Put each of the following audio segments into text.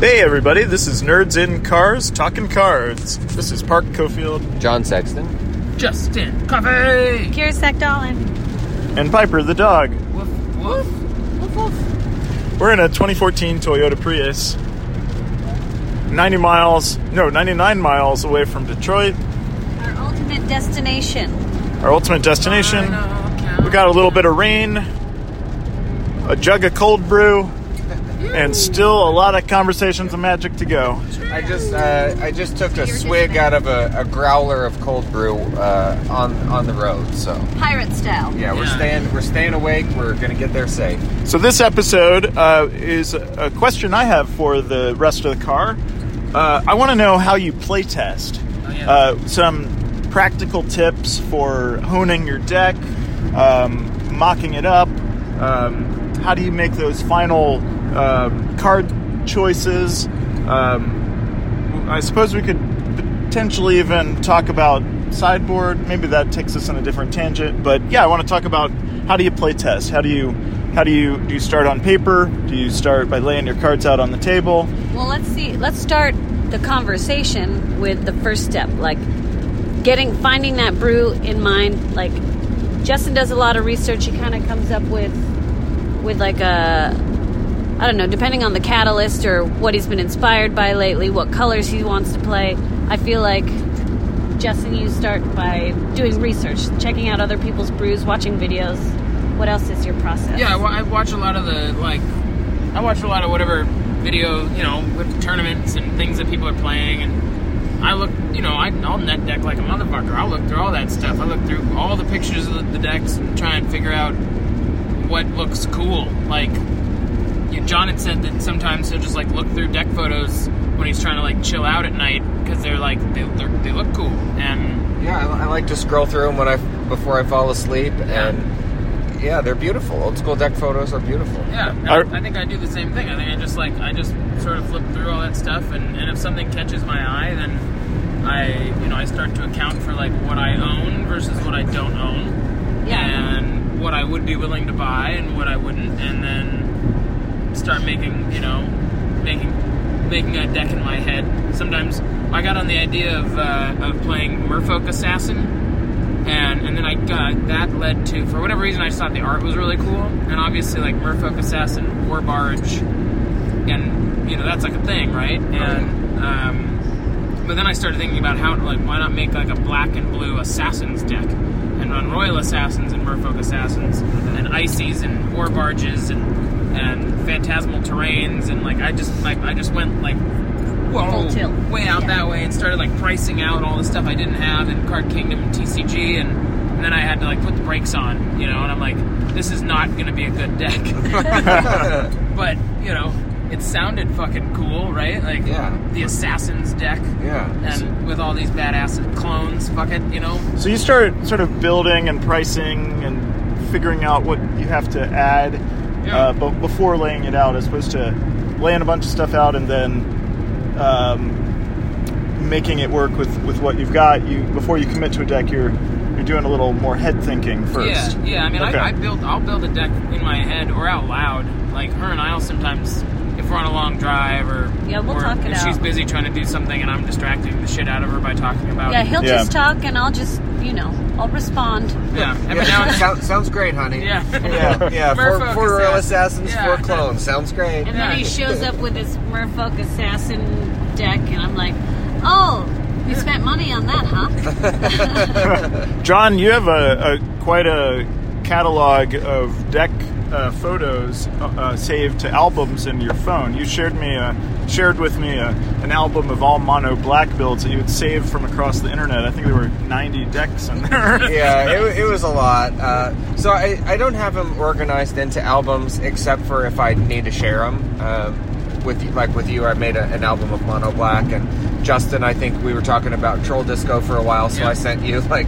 Hey everybody, this is Nerds in Cars talking cards. This is Park Cofield John Sexton. Justin Coffee. Kira Sekdalin. and Piper the dog. Woof woof. Woof woof. We're in a 2014 Toyota Prius. 90 miles, no, 99 miles away from Detroit, Our ultimate destination. our ultimate destination. We got a little bit of rain, a jug of cold brew, and still a lot of conversations and magic to go. I just uh, I just took a swig out of a, a growler of cold brew uh, on on the road. So Pirate style. yeah, we're staying we're staying awake. We're gonna get there safe. So this episode uh, is a question I have for the rest of the car. Uh, I want to know how you play test. Oh, yeah. Uh, some practical tips for honing your deck, um, mocking it up. Um, how do you make those final um, card choices? Um, I suppose we could potentially even talk about sideboard. Maybe that takes us on a different tangent. But yeah, I want to talk about how do you play test? How do you how do you do you start on paper? Do you start by laying your cards out on the table? Well, let's see. Let's start the conversation with the first step, like getting finding that brew in mind. Like Justin does a lot of research. He kind of comes up with with like a I don't know, depending on the catalyst or what he's been inspired by lately, what colors he wants to play. I feel like Justin, you start by doing research, checking out other people's brews, watching videos. What else is your process? Yeah, I, wa- I watch a lot of the like. I watch a lot of whatever video, you know, with tournaments and things that people are playing, and I look, you know, I, I'll net deck like a motherfucker. I'll look through all that stuff. I look through all the pictures of the, the decks and try and figure out what looks cool. Like, you, John had said that sometimes he'll just like look through deck photos when he's trying to like chill out at night because they're like they they're, they look cool and Yeah, I, I like to scroll through them when I before I fall asleep, and yeah, they're beautiful. Old school deck photos are beautiful. Yeah, I, I think I do the same thing. I think I just like I just sort of flip through all that stuff, and, and if something catches my eye, then I you know I start to account for like what I own versus what I don't own, Yeah. and what I would be willing to buy and what I wouldn't, and then start making you know making making a deck in my head. Sometimes I got on the idea of uh, of playing Merfolk Assassin and and then I got that led to for whatever reason I just thought the art was really cool, and obviously like Merfolk Assassin, War Barge, and you know that's like a thing, right? And um, but then I started thinking about how like why not make like a black and blue assassins deck and run Royal Assassins and Merfolk Assassins and Ices and War Barges and and Phantasmal Terrains and like I just like I just went like whoa Full tilt. way out Yeah. that way and started like pricing out all the stuff I didn't have in Card Kingdom and TCG and, and then I had to like put the brakes on, you know, and I'm like, this is not gonna be a good deck. but, you know, it sounded fucking cool, right? Like Yeah. the Assassin's deck. Yeah. And with all these badass clones, fuck it, you know? So you start sort of building and pricing and figuring out what you have to add Yeah. uh, but before laying it out, as opposed to laying a bunch of stuff out and then um, making it work with, with what you've got. You before you commit to a deck, you're you're doing a little more head thinking first. Yeah, yeah. I mean, Okay. I, I build. I'll build a deck in my head or out loud. Like her and I'll sometimes, if we're on a long drive or Yeah, we'll or talk it if she's busy trying to do something and I'm distracting the shit out of her by talking about. Yeah, he'll Yeah. just talk and I'll just, you know, I'll respond. yeah. Every Yeah, now and sounds, sounds great, honey. yeah. yeah, yeah. Four, Merfolk four Royal Assassin. Assassins, Yeah. four clones. Sounds great. And then he shows up with his Merfolk Assassin deck, and I'm like, oh, you spent money on that, huh? John, you have a, a quite a catalog of deck uh, photos uh, uh, saved to albums in your phone. You shared me a, shared with me a, an album of all mono black builds that you had saved from across the internet. I think there were 90 decks in there. yeah, it, it was a lot. Uh, so I, I don't have them organized into albums except for if I need to share them. Um, with you, like with you, I made a, an album of Mono Black, and Justin, I think we were talking about Troll Disco for a while, so Yeah. I sent you like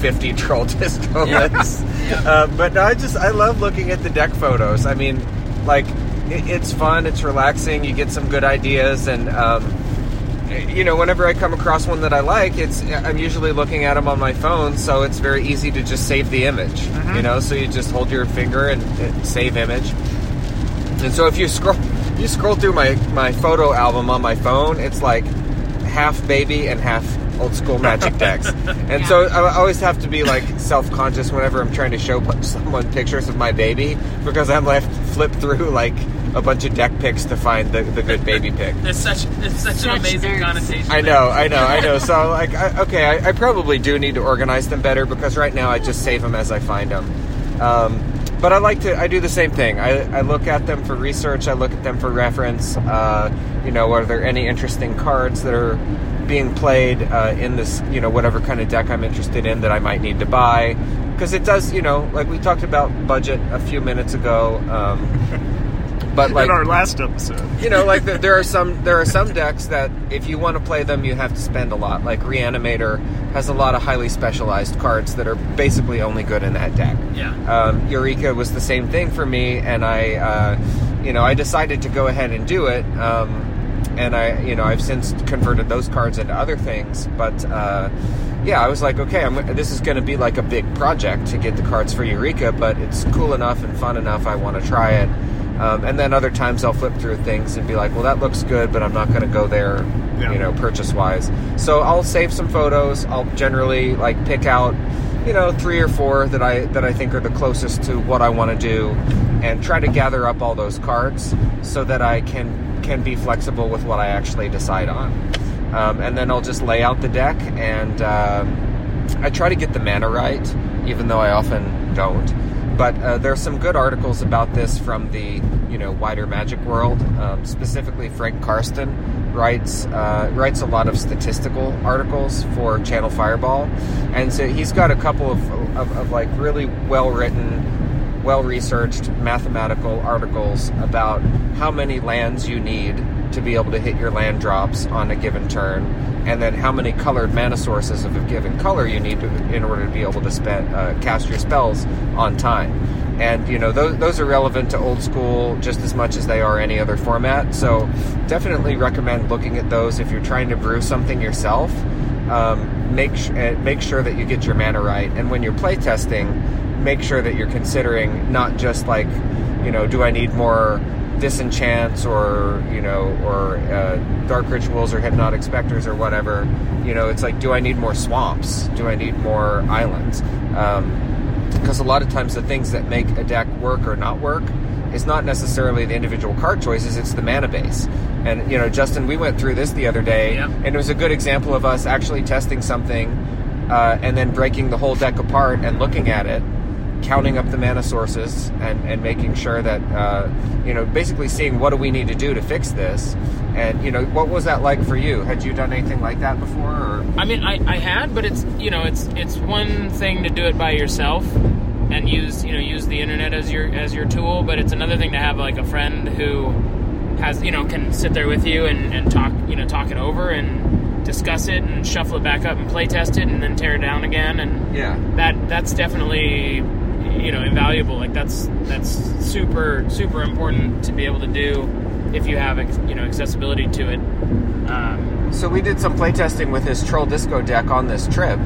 50 Troll Disco Yeah. lists. Yeah. Uh, but I just I love looking at the deck photos. I mean, like it, it's fun, it's relaxing. You get some good ideas, and um, you know, whenever I come across one that I like, it's I'm usually looking at them on my phone, so it's very easy to just save the image. You know, so you just hold your finger and, and save image. And so if you scroll you scroll through my my photo album on my phone, it's like half baby and half old school magic decks. And so I always have to be like self conscious whenever I'm trying to show someone pictures of my baby because I'm left flip through like a bunch of deck picks to find the, the good baby pick. It's such it's such, Such an amazing nerds. connotation. I know, I know, I know. So like, I, okay, I, I probably do need to organize them better because right now I just save them as I find them. Um, but I like to. I do the same thing. I, I look at them for research. I look at them for reference. Uh, you know, are there any interesting cards that are being played uh, in this? You know, whatever kind of deck I'm interested in that I might need to buy. Because it does. You know, like we talked about budget a few minutes ago. Um, but like in our last episode. you know, like the, there are some there are some decks that if you want to play them, you have to spend a lot. Like Reanimator has a lot of highly specialized cards that are basically only good in that deck. Yeah. Um, Eureka was the same thing for me, and I, uh, you know, I decided to go ahead and do it. Um, and I, you know, I've since converted those cards into other things. But uh, yeah, I was like, okay, I'm, this is going to be like a big project to get the cards for Eureka, but it's cool enough and fun enough. I want to try it. Um, and then other times I'll flip through things and be like, well, that looks good, but I'm not going to go there, Yeah. you know, purchase wise. So I'll save some photos. I'll generally like pick out, you know, three or four that I that I think are the closest to what I want to do, and try to gather up all those cards so that I can can be flexible with what I actually decide on. Um, and then I'll just lay out the deck, and um, I try to get the mana right, even though I often don't. But uh, there are some good articles about this from the you know wider Magic world. Um, specifically, Frank Karsten writes uh, writes a lot of statistical articles for Channel Fireball, and so he's got a couple of, of, of like really well written, well researched mathematical articles about how many lands you need to be able to hit your land drops on a given turn, and then how many colored mana sources of a given color you need to, in order to be able to spend, uh, cast your spells on time. And you know those, those are relevant to old school just as much as they are any other format. So definitely recommend looking at those if you're trying to brew something yourself. Um, make uh, make sure that you get your mana right, and when you're playtesting, make sure that you're considering not just like you know, do I need more disenchants or you know or uh, dark rituals or hypnotic specters or whatever you know it's like do i need more swamps? Do i need more islands? Because a lot of times the things that make a deck work or not work is not necessarily the individual card choices it's the mana base. And you know justin we went through this the other day Yep. and it was a good example of us actually testing something uh, and then breaking the whole deck apart and looking at it counting up the mana sources and, and making sure that uh, you know basically seeing what do we need to do to fix this. And you know what was that like for you? Had you done anything like that before or? I mean, I, I had, but it's you know, it's it's one thing to do it by yourself and use you know use the internet as your as your tool, but it's another thing to have like a friend who has you know can sit there with you and, and talk you know talk it over and discuss it and shuffle it back up and play test it and then tear it down again and yeah. that that's definitely you know invaluable. Like that's that's super super important to be able to do if you have you know accessibility to it. Um, so we did some playtesting with his troll disco deck on this trip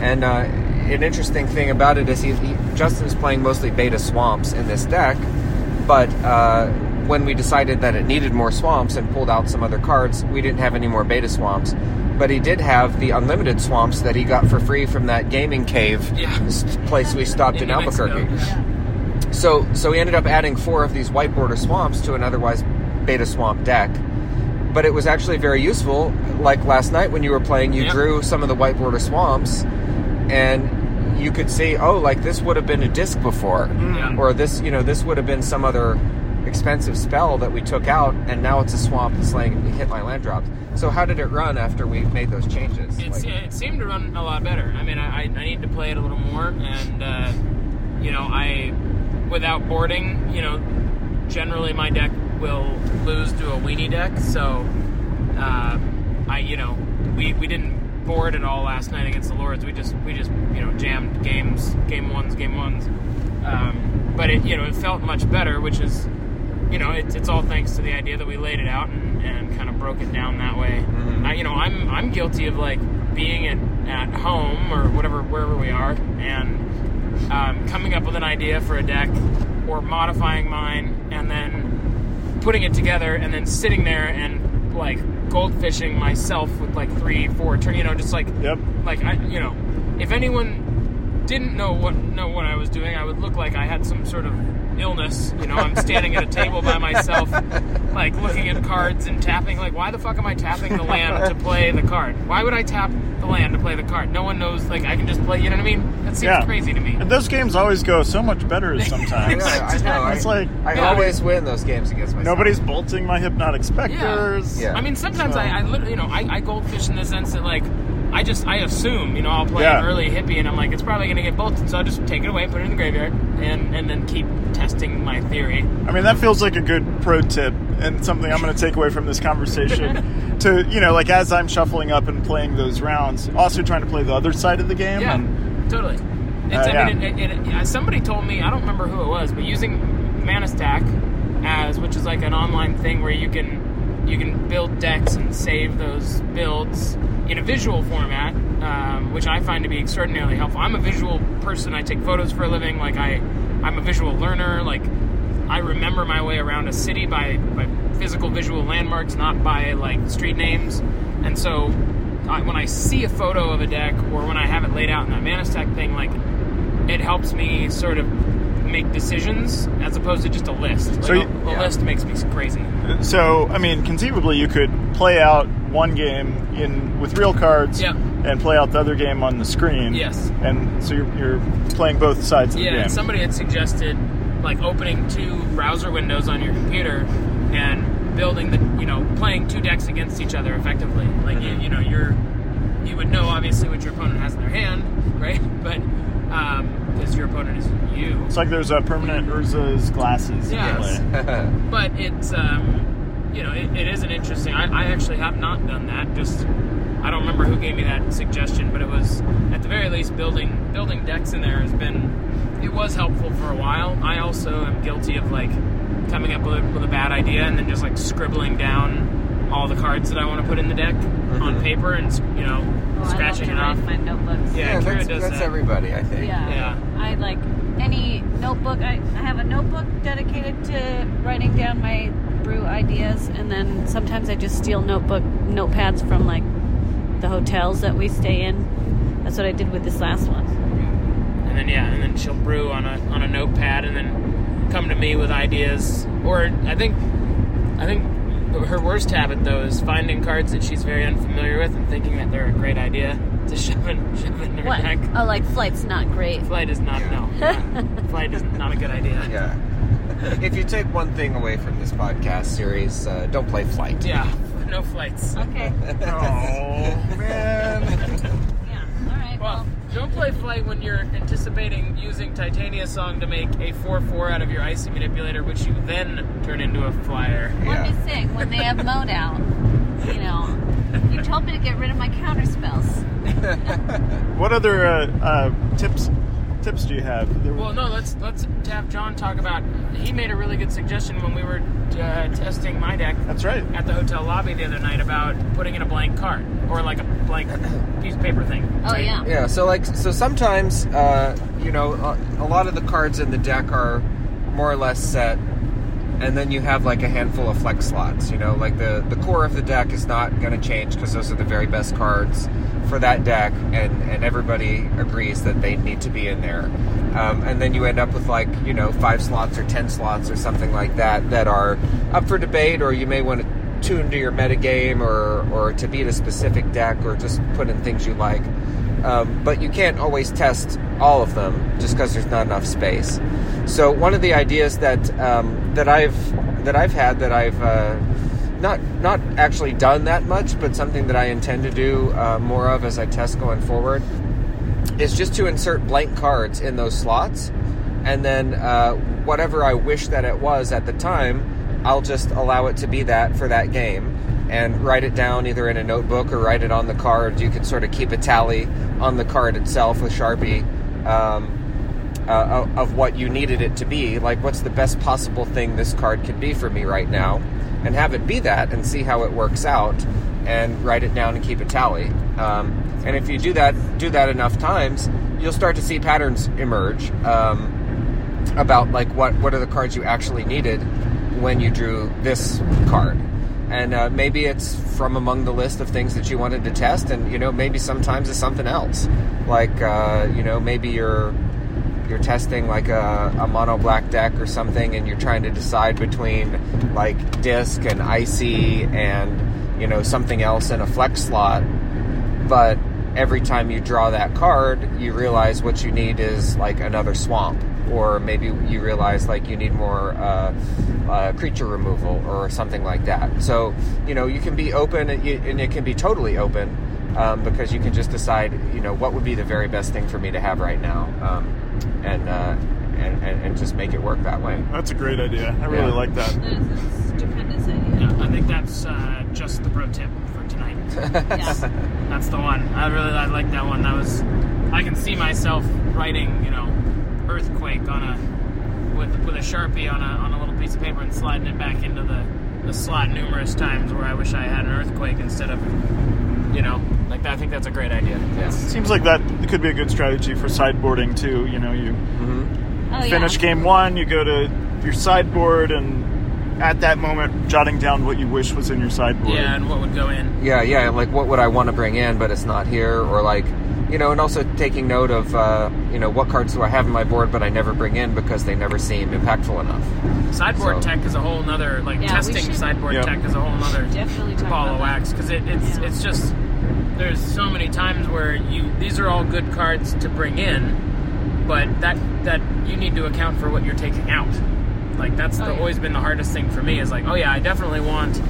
and uh, an interesting thing about it is he, he justin's playing mostly beta swamps in this deck but uh, when we decided that it needed more swamps and pulled out some other cards we didn't have any more beta swamps but he did have the unlimited swamps that he got for free from that gaming cave Yeah. place we stopped in, Mexico. albuquerque so so we ended up adding four of these white border swamps to an otherwise beta swamp deck but it was actually very useful like last night when you were playing you Yep. drew some of the white border swamps and you could see oh like this would have been a disc before Yeah. or this you know this would have been some other expensive spell that we took out and now it's a swamp that's laying hit my land drops so how did it run after we made those changes It's, Like- it seemed to run a lot better. I mean, I, I I need to play it a little more, and uh, you know, I without boarding, you know, generally my deck will lose to a weenie deck. So, uh, I you know, we we didn't board at all last night against the Lords. We just we just you know jammed games, game ones, game ones. Um, but it you know it felt much better, which is you know, it's, it's all thanks to the idea that we laid it out and, and kind of broke it down that way. I, you know, I'm I'm guilty of like being at, at home or whatever wherever we are and um, coming up with an idea for a deck or modifying mine and then putting it together and then sitting there and like goldfishing myself with like three, four turn. You know, just like Yep. like I, you know, if anyone didn't know what know what I was doing, I would look like I had some sort of illness. You know, I'm standing at a table by myself, like looking at cards and tapping. Like, why the fuck am I tapping the land to play the card? Why would I tap the land to play the card? No one knows. Like, I can just play. You know what I mean? That seems Yeah. crazy to me. And those games always go so much better I sometimes. know. I know. It's I, like I Yeah. always win those games against myself. nobody's bolting my hypnotic specters. Yeah. I mean, sometimes So- I, I literally, you know, I, I goldfish in the sense that like. I just I assume you know I'll play Yeah. an early hippie and I'm like it's probably gonna get bolted so I'll just take it away put it in the graveyard and and then keep testing my theory I mean, that feels like a good pro tip and something I'm going to take away from this conversation. to you know, like as I'm shuffling up and playing those rounds, also trying to play the other side of the game. Yeah, And, totally. It's, Uh, I mean, it, it, it, somebody told me I don't remember who it was, but using ManaStack as which is like an online thing where you can you can build decks and save those builds in a visual format, um, which I find to be extraordinarily helpful. I'm a visual person. I take photos for a living. Like I, I'm a visual learner. Like I remember my way around a city by, by physical visual landmarks, not by like street names. And so I, when I see a photo of a deck or when I have it laid out in that ManaStack thing, like it helps me sort of make decisions as opposed to just a list. Like So a, you- a yeah. list makes me crazy. So, I mean, conceivably, you could play out one game in with real cards Yeah. and play out the other game on the screen. Yes. And so you're, you're playing both sides of Yeah, the game. and somebody had suggested like opening two browser windows on your computer and building the you know playing two decks against each other effectively. Like you, mm-hmm. you know you're you would know obviously what your opponent has in their hand, right? But um, because your opponent is you. it's like there's a permanent Urza's glasses. Yeah. Yes. but it's um, you know it, it is an interesting. I, I actually have not done that. Just I don't remember who gave me that suggestion, but it was at the very least building building decks in there has been it was helpful for a while. I also am guilty of like coming up with a, with a bad idea and then just like scribbling down all the cards that I want to put in the deck on paper and you know I love scratching it off. my notebooks. Yeah, Yeah, Kira that's, does that's that. everybody, I think. Yeah. Yeah. I like any notebook. I, I have a notebook dedicated to writing down my brew ideas, and then sometimes I just steal notebook notepads from like the hotels that we stay in. That's what I did with this last one. and then yeah, and then she'll brew on a on a notepad, and then come to me with ideas. Or I think, I think her worst habit though is finding cards that she's very unfamiliar with and thinking that they're a great idea to shove in, shove in her What? deck. Oh, like flight's not great. Flight is not no. Flight is not a good idea. Yeah. if you take one thing away from this podcast series, uh, don't play Flight. Yeah, no flights. Okay. Oh man. Yeah. All right. Well, Well, don't play flight when you're anticipating using Titania Song to make a 4-4 out of your icy manipulator, which you then turn into a flyer. well, Yeah. I'm just saying when they have Moat out, you know, you told me to get rid of my counter spells. What other uh, uh, tips tips do you have? There- Well, no, let's let's have John talk about. He made a really good suggestion when we were uh, testing my deck That's right. at the hotel lobby the other night about putting in a blank card or like a blank piece of paper thing. Oh right? yeah. Yeah, so like so sometimes uh, you know a, a lot of the cards in the deck are more or less set, and then you have like a handful of flex slots. You know, like the the core of the deck is not going to change because those are the very best cards for that deck, and and everybody agrees that they need to be in there. Um, and then you end up with like you know five slots or ten slots or something like that that are up for debate, or you may want to tune to your metagame or or to beat a specific deck or just put in things you like. Um, but you can't always test all of them just because there's not enough space. So one of the ideas that um, that I've that I've had that I've uh, not not actually done that much, but something that I intend to do uh, more of as I test going forward is just to insert blank cards in those slots, and then uh, whatever I wish that it was at the time, I'll just allow it to be that for that game, and write it down either in a notebook or write it on the card. You can sort of keep a tally on the card itself with Sharpie. Um, uh, of- what you needed it to be, like what's the best possible thing this card could be for me right now, and have it be that, and see how it works out, and write it down and keep a tally. Um, and if you do that, do that enough times, you'll start to see patterns emerge um, about like what what are the cards you actually needed, when you drew this card. And uh, maybe it's from among the list of things that you wanted to test, and you know maybe sometimes it's something else, like uh, you know maybe you're you're testing like a, a mono black deck or something, and you're trying to decide between like disc and icy and you know something else in a flex slot, but every time you draw that card, you realize what you need is like another swamp, or maybe you realize like you need more uh, uh, creature removal or something like that. So you know you can be open, and, you, and it can be totally open um, because you can just decide you know what would be the very best thing for me to have right now, um, and, uh, and and and just make it work that way. That's a great idea. I really Yeah. like that. That is stupendous idea. Yeah, I think that's uh, just the pro tip for tonight. Yeah. That's the one. I really I like that one. That was I can see myself writing, you know, earthquake on a with with a sharpie on a on a little piece of paper and sliding it back into the the slot numerous times where I wish I had an earthquake instead of you know like that. I think that's a great idea. Yeah. Seems like that could be a good strategy for sideboarding too. You know, you mm-hmm. Oh, finish yeah. game one, you go to your sideboard, and at that moment, jotting down what you wish was in your sideboard. Yeah, and what would go in? Yeah, yeah. Like, what would I want to bring in, but it's not here, or like, you know, and also taking note of, uh, you know, what cards do I have in my board, but I never bring in because they never seem impactful enough. Sideboard So- tech is a whole nother like Yeah, testing should- sideboard Yep. tech is a whole nother Definitely talk ball of wax because it, it's Yeah. it's just there's so many times where you these are all good cards to bring in, but that that you need to account for what you're taking out. Like that's oh, the, Oh, yeah. always been the hardest thing for me is like oh yeah I definitely want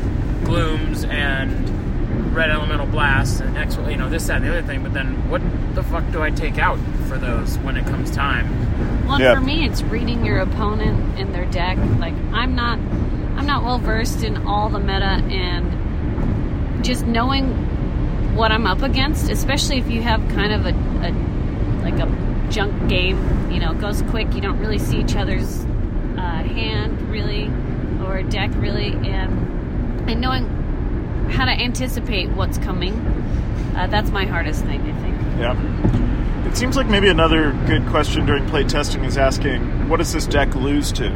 glooms and red elemental blast and X you know this that and the other thing but then what the fuck do I take out for those when it comes time? Well, Yeah. for me, it's reading your opponent and their deck. Like I'm not, I'm not well versed in all the meta, and just knowing what I'm up against, especially if you have kind of a, a like a junk game. You know, it goes quick. You don't really see each other's uh, hand really or deck really, and and knowing how to anticipate what's coming. Uh, that's my hardest thing, I think. Yeah. It seems like maybe another good question during play testing is asking, what does this deck lose to?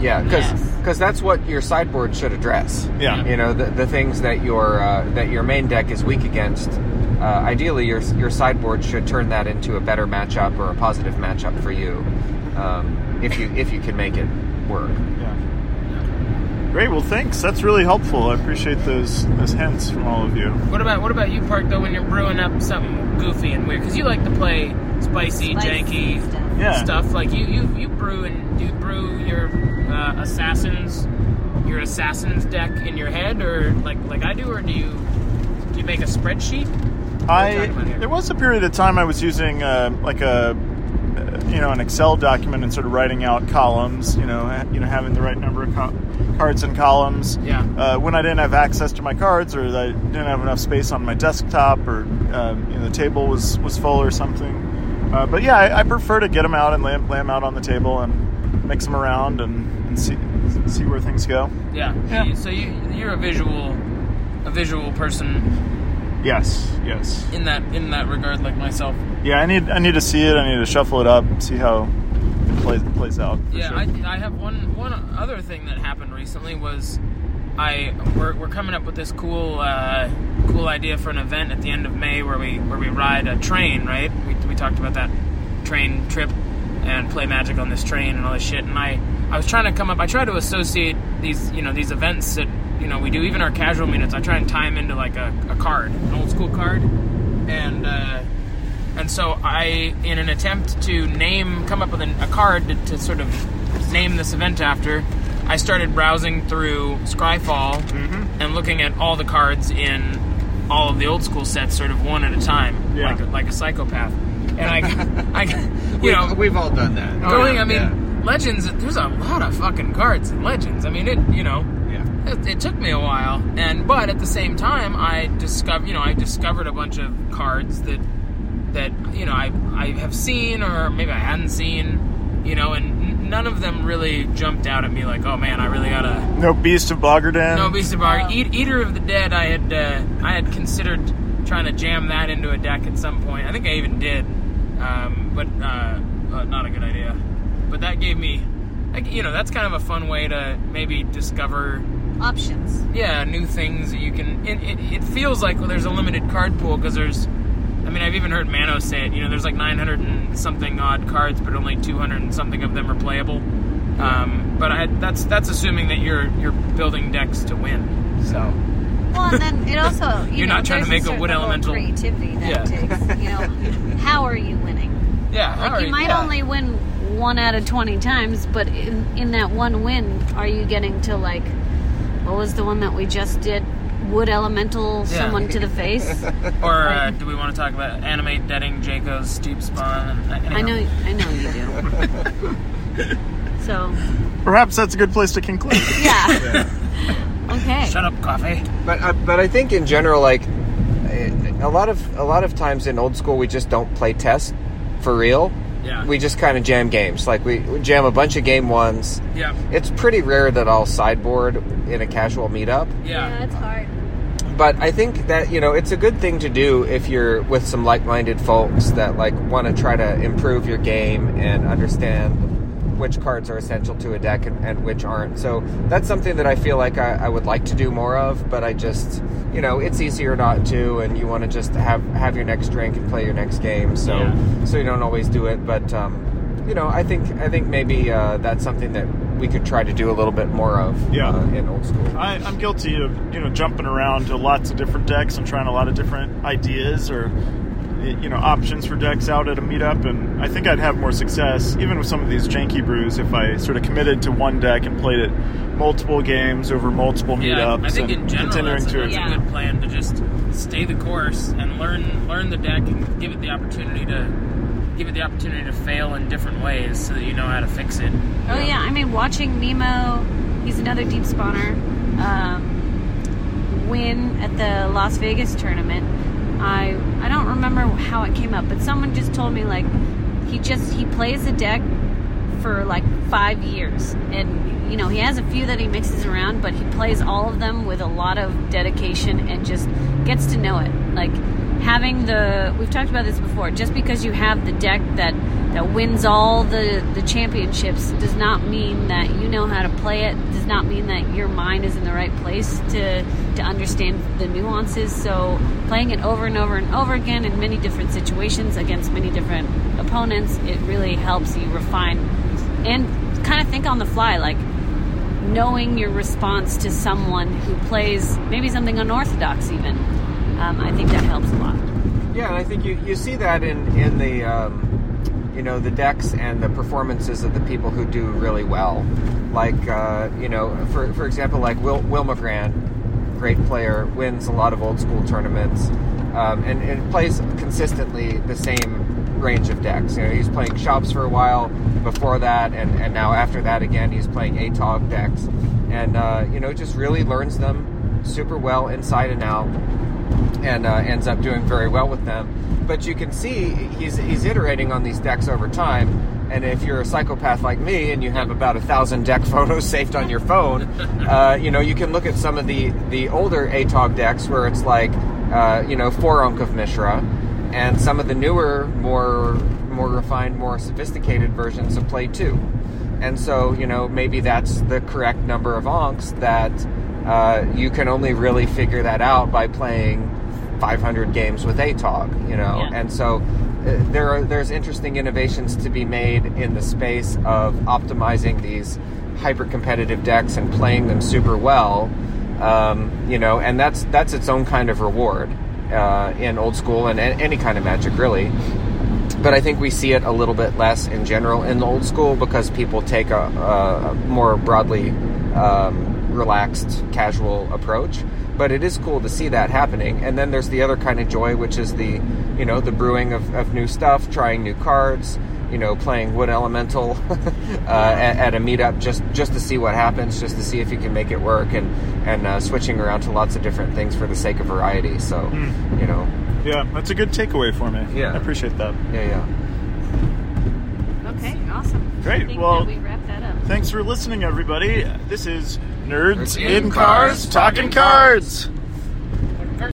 Yeah, because Yes. that's what your sideboard should address. Yeah. You know, the, the things that your uh, that your main deck is weak against. Uh, ideally, your your sideboard should turn that into a better matchup or a positive matchup for you, um, if you if you can make it work. Yeah. Great. Well, thanks. That's really helpful. I appreciate those those hints from all of you. What about what about you, Park? Though, when you're brewing up something goofy and weird, because you like to play spicy, Spicy janky stuff. Yeah. stuff. Like you, you, you brew and you brew your uh, assassins, your assassins deck in your head, or like like I do, or do you do you make a spreadsheet? I talking about here? there was a period of time I was using uh, like a you know an Excel document and sort of writing out columns. You know, ha- you know having the right number of co- cards and columns. Yeah. Uh, when I didn't have access to my cards, or I didn't have enough space on my desktop, or um, you know the table was was full or something. Uh, but yeah, I, I prefer to get them out and lay, lay them out on the table and mix them around and, and see see where things go. Yeah. Yeah. So you you're a visual a visual person Yes. Yes. in that in that regard, like myself. Yeah. I need I need to see it. I need to shuffle it up, see how it plays plays out. Yeah, sure. I, I have one one other thing that happened recently was I we're, we're coming up with this cool uh, cool idea for an event at the end of May where we where we ride a train, right? We, we talked about that train trip and play magic on this train and all this shit. And I I was trying to come up. I try to associate these you know these events that you know we do even our casual minutes. I try and tie them into like a, a card, an old school card, and. Uh, and so I, in an attempt to name, come up with an, a card to, to sort of name this event after, I started browsing through Scryfall and looking at all the cards in all of the old school sets, sort of one at a time, Yeah. like a, like a psychopath. And I, I, you know, we've all done that. going. I mean, Legends. There's a lot of fucking cards in Legends. I mean, it. You know, yeah. It, it took me a while, and but at the same time, I discovered, you know, I discovered a bunch of cards that that you know I I have seen or maybe I hadn't seen, you know, and none of them really jumped out at me like, oh man, I really gotta. No Beast of Bogardan. No, Beast of Bar, Eat, Eater of the Dead. I had uh, I had considered trying to jam that into a deck at some point. I think I even did, um, but uh, uh, not a good idea. But that gave me like, you know, that's kind of a fun way to maybe discover Options. yeah, new things that you can. It, it, it feels like well, there's a limited card pool because there's. I mean, I've even heard Mano say it. You know, there's like 900 and something odd cards, but only 200 and something of them are playable. Um, but I, that's that's assuming that you're you're building decks to win. So Well, and then it also you You're know, not trying to make a certain wood elemental- creativity that Yeah. takes. You know, how are you winning? yeah, Like alright, you might yeah. only win one out of twenty times, but in in that one win, are you getting to like what was the one that we just did? Wood elemental Yeah. someone to the face. Or uh, do we want to talk about animate deading Jaco's deep spawn? And, uh, I know. I know you do. so Perhaps that's a good place to conclude. yeah. okay. Shut up, coffee. But uh, but I think in general, like a lot of a lot of times in old school, we just don't play test for real. Yeah. We just kind of jam games. Like we, we jam a bunch of game ones. Yeah. It's pretty rare that I'll sideboard in a casual meetup. Yeah. it's hard. But I think that you know it's a good thing to do if you're with some like-minded folks that like want to try to improve your game and understand which cards are essential to a deck and, and which aren't. So that's something that I feel like I, I would like to do more of. But I just you know it's easier not to, and you want to just have have your next drink and play your next game. So Yeah. so you don't always do it. But um, you know I think I think maybe uh, that's something that we could try to do a little bit more of Yeah. uh, in old school. I, I'm guilty of you know jumping around to lots of different decks and trying a lot of different ideas or you know options for decks out at a meetup, and I think I'd have more success even with some of these janky brews if I sort of committed to one deck and played it multiple games over multiple Yeah, meetups I think and in general continuing that's, to that's Yeah. a good plan to just stay the course and learn learn the deck and give it the opportunity to give it the opportunity to fail in different ways so that you know how to fix it. Oh yeah, I mean, watching Nemo, he's another deep spawner, um, win at the Las Vegas tournament. I I don't remember how it came up, but someone just told me like he just he plays a deck for like five years, and you know he has a few that he mixes around, but he plays all of them with a lot of dedication and just gets to know it. Like having the we've talked about this before. Just because you have the deck that that wins all the the championships does not mean that you know how to play it. Does not mean that your mind is in the right place to to understand the nuances. So playing it over and over and over again in many different situations against many different opponents, it really helps you refine and kind of think on the fly, like knowing your response to someone who plays maybe something unorthodox even. Um, I think that helps a lot. Yeah, and I think you, you see that in in the um, you know the decks and the performances of the people who do really well. Like uh, you know, for for example, like Will Wilma Grant, great player, wins a lot of old school tournaments, um, and, and plays consistently the same range of decks. You know, he's playing shops for a while before that, and, and now after that again, he's playing ATOG decks, and uh, you know, just really learns them super well inside and out and uh, ends up doing very well with them. But you can see he's he's iterating on these decks over time. And if you're a psychopath like me and you have about a thousand deck photos saved on your phone, uh, you know you can look at some of the the older ATOG decks where it's like uh, you know four Ankh of Mishra, and some of the newer, more more refined, more sophisticated versions of Play Two. And so, you know, maybe that's the correct number of Ankhs that uh, you can only really figure that out by playing 500 games with ATOG, you know. Yeah. And so uh, there are there's interesting innovations to be made in the space of optimizing these hyper competitive decks and playing them super well. Um, you know, and that's that's its own kind of reward uh, in old school and a- any kind of magic, really but I think we see it a little bit less in general in the old school because people take a, a more broadly um, relaxed, casual approach. But it is cool to see that happening. And then there's the other kind of joy, which is the, you know, the brewing of, of new stuff, trying new cards, you know, playing Wood Elemental uh, at, at a meetup just just to see what happens, just to see if you can make it work, and and uh, switching around to lots of different things for the sake of variety. So, you know, Yeah, that's a good takeaway for me. Yeah. I appreciate that. yeah, yeah. Okay, awesome. Great, I think well- that we wrap that up. Thanks for listening, everybody. This is Nerds Nerds in in Cars Talking Cards. Cards.